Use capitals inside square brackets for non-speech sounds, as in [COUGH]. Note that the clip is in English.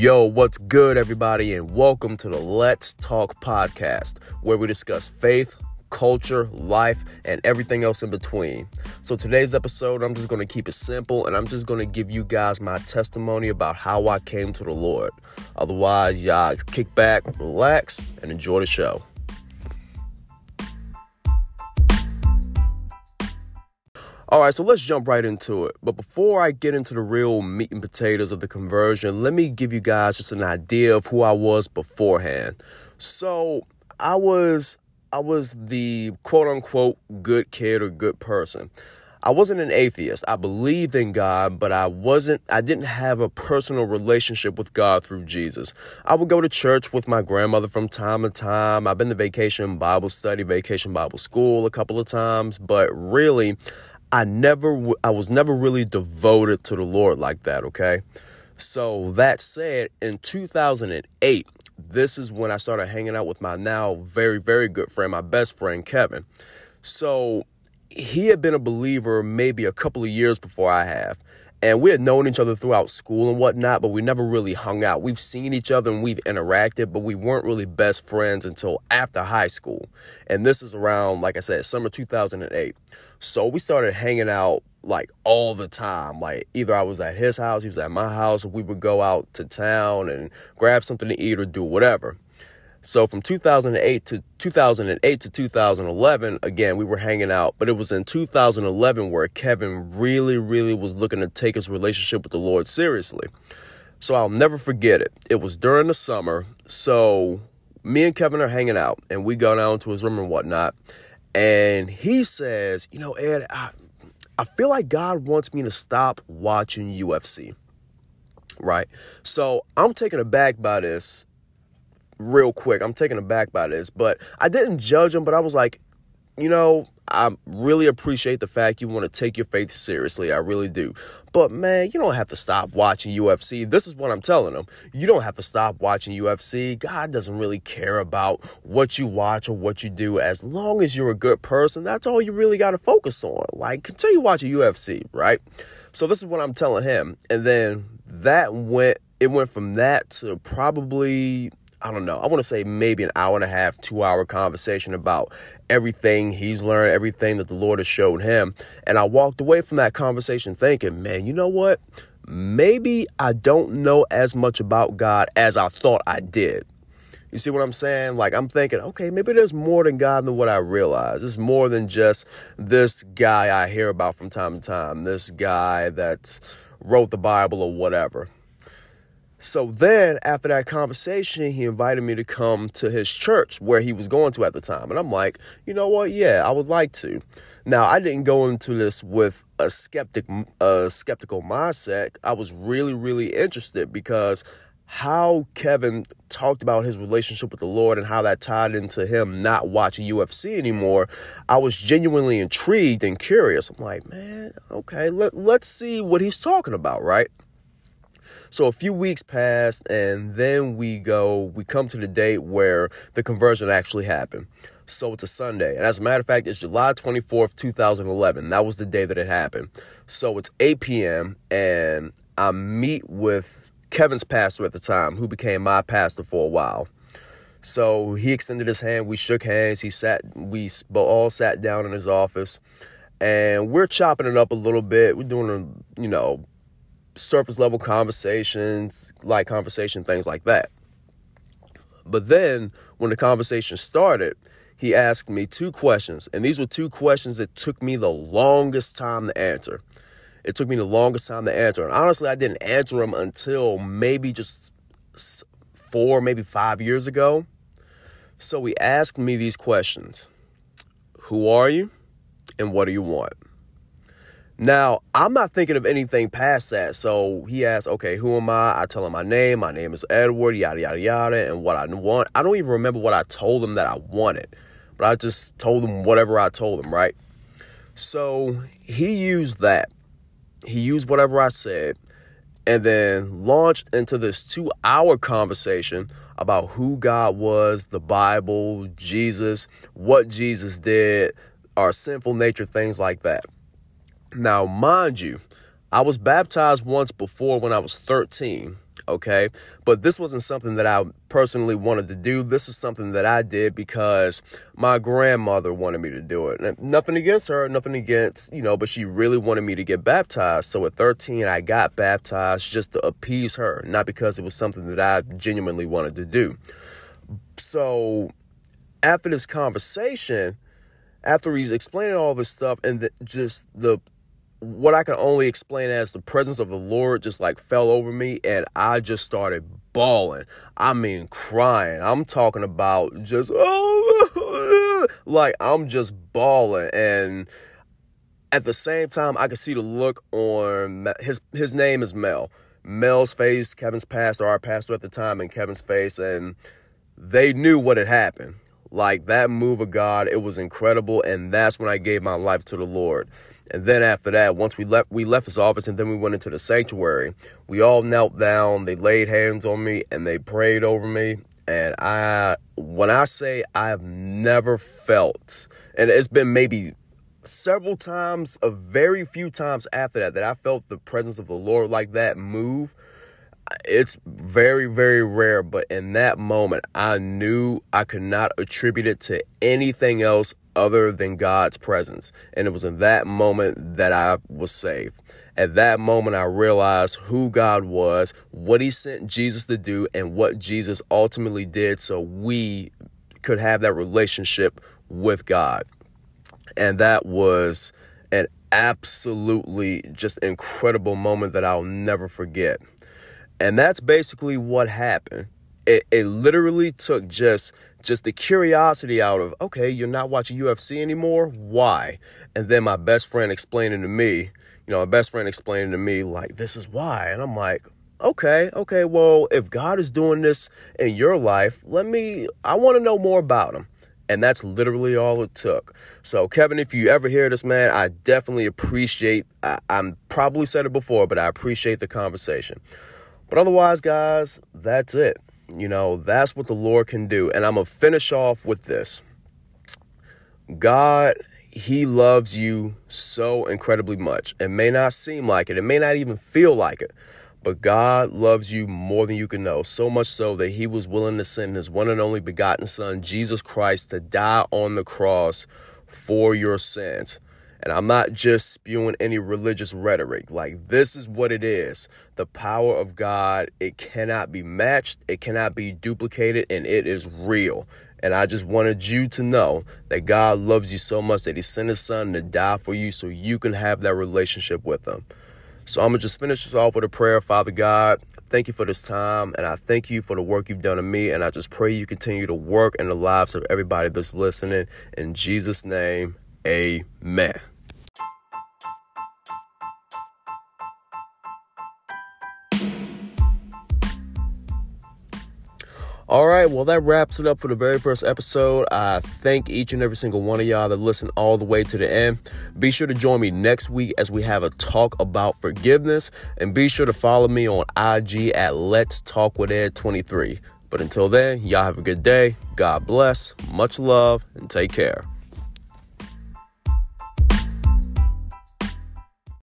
Yo, what's good, everybody, and welcome to the Let's Talk podcast, where we discuss faith, culture, life, and everything else in between. So, today's episode, I'm just going to keep it simple and I'm just going to give you guys my testimony about how I came to the Lord. Otherwise, y'all kick back, relax, and enjoy the show. All right, so let's jump right into it. But before I get into the real meat and potatoes of the conversion, let me give you guys just an idea of who I was beforehand. So, I was I was the quote unquote good kid or good person. I wasn't an atheist. I believed in God, but I wasn't, I didn't have a personal relationship with God through Jesus. I would go to church with my grandmother from time to time. I've been to vacation Bible study, vacation Bible school a couple of times, but really, I never, I was never really devoted to the Lord like that, okay? So that said, in 2008, this is when I started hanging out with my now very, very good friend, my best friend, Kevin. So he had been a believer maybe a couple of years before I have. And we had known each other throughout school and whatnot, but we never really hung out. We've seen each other and we've interacted, but we weren't really best friends until after high school. And this is around, like I said, summer 2008. So we started hanging out like all the time. Like either I was at his house, he was at my house, we would go out to town and grab something to eat or do whatever. So from 2008 to 2008 to 2011, again, we were hanging out, but it was in 2011 where Kevin really, really was looking to take his relationship with the Lord seriously. So I'll never forget it. It was during the summer. So me and Kevin are hanging out and we go down to his room and whatnot. And he says, You know, Ed, I, I feel like God wants me to stop watching UFC. Right? So I'm taken aback by this real quick. I'm taken aback by this, but I didn't judge him, but I was like, you know, I really appreciate the fact you want to take your faith seriously. I really do. But man, you don't have to stop watching UFC. This is what I'm telling them. You don't have to stop watching UFC. God doesn't really care about what you watch or what you do. As long as you're a good person, that's all you really got to focus on. Like, continue watching UFC, right? So this is what I'm telling him. And then that went, it went from that to probably I don't know, I want to say maybe an hour and a half, two hour conversation about everything he's learned, everything that the Lord has showed him. And I walked away from that conversation thinking, man, you know what? Maybe I don't know as much about God as I thought I did. You see what I'm saying? Like, I'm thinking, okay, maybe there's more than God than what I realize. It's more than just this guy I hear about from time to time, this guy that wrote the Bible or whatever. So then, after that conversation, he invited me to come to his church where he was going to at the time. And I'm like, you know what? Yeah, I would like to. Now, I didn't go into this with a skeptic, a skeptical mindset. I was really, really interested because how Kevin talked about his relationship with the Lord and how that tied into him not watching UFC anymore, I was genuinely intrigued and curious. I'm like, man, okay, let, let's see what he's talking about, right? So a few weeks passed, and then we go, we come to the date where the conversion actually happened. So it's a Sunday. And as a matter of fact, it's July 24th, 2011. That was the day that it happened. So it's 8 p.m., and I meet with Kevin's pastor at the time, who became my pastor for a while. So he extended his hand. We shook hands. He sat, we all sat down in his office and we're chopping it up a little bit. We're doing a, you know, surface level conversations, like conversation, things like that. But then when the conversation started, he asked me two questions. And these were two questions that took me the longest time to answer. It took me the longest time to answer. And honestly, I didn't answer them until maybe just four, maybe five years ago. So he asked me these questions Who are you? And what do you want? Now, I'm not thinking of anything past that. So he asked, okay, who am I? I tell him my name. My name is Edward, yada, yada, yada, and what I want. I don't even remember what I told him that I wanted, but I just told him whatever I told him, right? So he used that. He used whatever I said and then launched into this two hour conversation about who God was, the Bible, Jesus, what Jesus did, our sinful nature, things like that. Now, mind you, I was baptized once before when I was 13. okay? But this wasn't something that I personally wanted to do. This was something that I did because my grandmother wanted me to do it. And nothing against her, nothing against, you know, but she really wanted me to get baptized. So at 13, I got baptized just to appease her, not because it was something that I genuinely wanted to do. So after this conversation, after he's explaining all this stuff and the, just the what I can only explain as the presence of the Lord just like fell over me and I just started bawling. I mean crying. I'm talking about just oh [LAUGHS] like I'm just bawling and at the same time I could see the look on his his name is Mel. Mel's face, Kevin's pastor, our pastor at the time, and Kevin's face, and they knew what had happened. Like that move of God, it was incredible, and that's when I gave my life to the Lord. And then after that, once we left, we left his office, and then we went into the sanctuary. We all knelt down. They laid hands on me, and they prayed over me. And I, when I say I've never felt, and it's been maybe several times, a very few times after that, that I felt the presence of the Lord like that move it's very, very rare, but in that moment, I knew I could not attribute it to anything else other than God's presence. And it was in that moment that I was saved. At that moment, I realized who God was, what He sent Jesus to do, and what Jesus ultimately did so we could have that relationship with God. And that was an absolutely just incredible moment that I'll never forget. And that's basically what happened. It, it literally took just just the curiosity out of okay you're not watching ufc anymore why and then my best friend explaining to me you know my best friend explaining to me like this is why and i'm like okay okay well if god is doing this in your life let me i want to know more about him and that's literally all it took. So, Kevin, if you ever hear this, man, I definitely appreciate. I, I'm probably said it before, but I appreciate the conversation. But otherwise, guys, that's it. You know, that's what the Lord can do. And I'm going to finish off with this God, He loves you so incredibly much. It may not seem like it, it may not even feel like it. But God loves you more than you can know, so much so that He was willing to send His one and only begotten Son, Jesus Christ, to die on the cross for your sins. And I'm not just spewing any religious rhetoric. Like, this is what it is. The power of God, it cannot be matched, it cannot be duplicated, and it is real. And I just wanted you to know that God loves you so much that He sent His Son to die for you so you can have that relationship with Him. So I'm going to just finish this off with a prayer. Father God, thank you for this time. And I thank you for the work you've done in me. And I just pray you continue to work in the lives of everybody that's listening. In Jesus' name, amen. All right, well, that wraps it up for the very first episode. I thank each and every single one of y'all that listen all the way to the end. Be sure to join me next week as we have a talk about forgiveness. And be sure to follow me on IG at Let's Talk with Ed 23. But until then, y'all have a good day. God bless, much love, and take care.